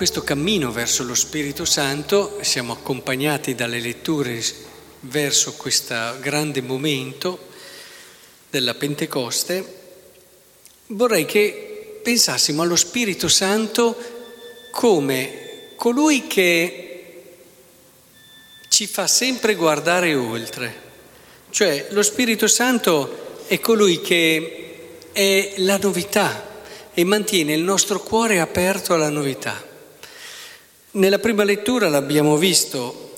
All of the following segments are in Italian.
questo cammino verso lo Spirito Santo siamo accompagnati dalle letture verso questo grande momento della Pentecoste. Vorrei che pensassimo allo Spirito Santo come colui che ci fa sempre guardare oltre. Cioè lo Spirito Santo è colui che è la novità e mantiene il nostro cuore aperto alla novità. Nella prima lettura l'abbiamo visto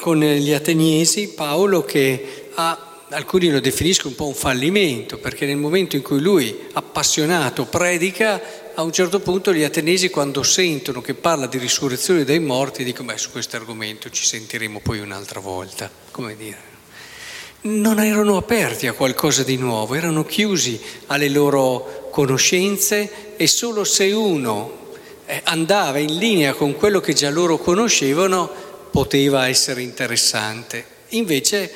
con gli ateniesi, Paolo che ha, alcuni lo definiscono un po' un fallimento, perché nel momento in cui lui, appassionato, predica, a un certo punto gli ateniesi quando sentono che parla di risurrezione dei morti dicono, beh, su questo argomento ci sentiremo poi un'altra volta, come dire. Non erano aperti a qualcosa di nuovo, erano chiusi alle loro conoscenze e solo se uno andava in linea con quello che già loro conoscevano, poteva essere interessante. Invece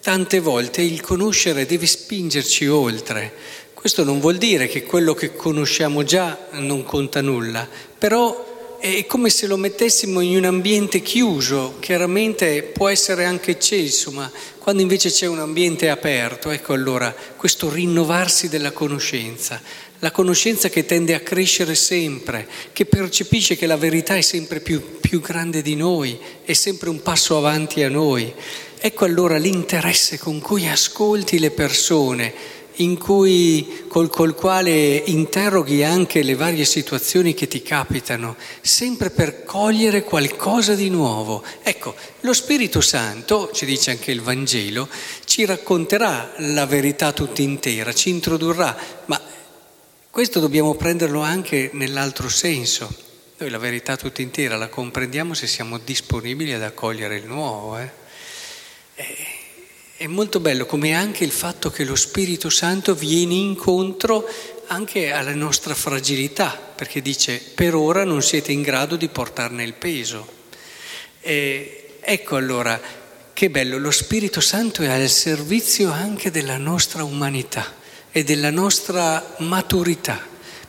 tante volte il conoscere deve spingerci oltre. Questo non vuol dire che quello che conosciamo già non conta nulla, però è come se lo mettessimo in un ambiente chiuso, chiaramente può essere anche acceso, ma quando invece c'è un ambiente aperto, ecco allora questo rinnovarsi della conoscenza la conoscenza che tende a crescere sempre, che percepisce che la verità è sempre più, più grande di noi, è sempre un passo avanti a noi. Ecco allora l'interesse con cui ascolti le persone, cui, col, col quale interroghi anche le varie situazioni che ti capitano, sempre per cogliere qualcosa di nuovo. Ecco, lo Spirito Santo, ci dice anche il Vangelo, ci racconterà la verità tutta intera, ci introdurrà, ma questo dobbiamo prenderlo anche nell'altro senso. Noi la verità tutta intera la comprendiamo se siamo disponibili ad accogliere il nuovo. Eh? È molto bello come anche il fatto che lo Spirito Santo viene incontro anche alla nostra fragilità, perché dice per ora non siete in grado di portarne il peso. E ecco allora che bello, lo Spirito Santo è al servizio anche della nostra umanità e della nostra maturità,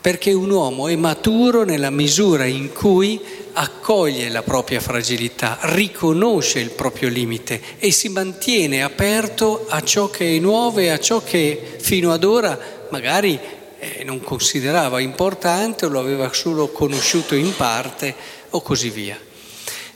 perché un uomo è maturo nella misura in cui accoglie la propria fragilità, riconosce il proprio limite e si mantiene aperto a ciò che è nuovo e a ciò che fino ad ora magari eh, non considerava importante o lo aveva solo conosciuto in parte o così via.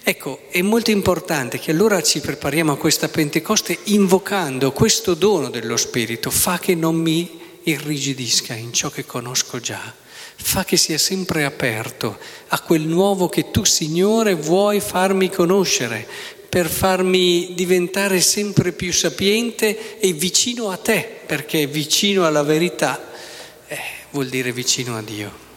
Ecco, è molto importante che allora ci prepariamo a questa Pentecoste invocando questo dono dello Spirito, fa che non mi irrigidisca in ciò che conosco già, fa che sia sempre aperto a quel nuovo che tu, Signore, vuoi farmi conoscere, per farmi diventare sempre più sapiente e vicino a te, perché vicino alla verità eh, vuol dire vicino a Dio.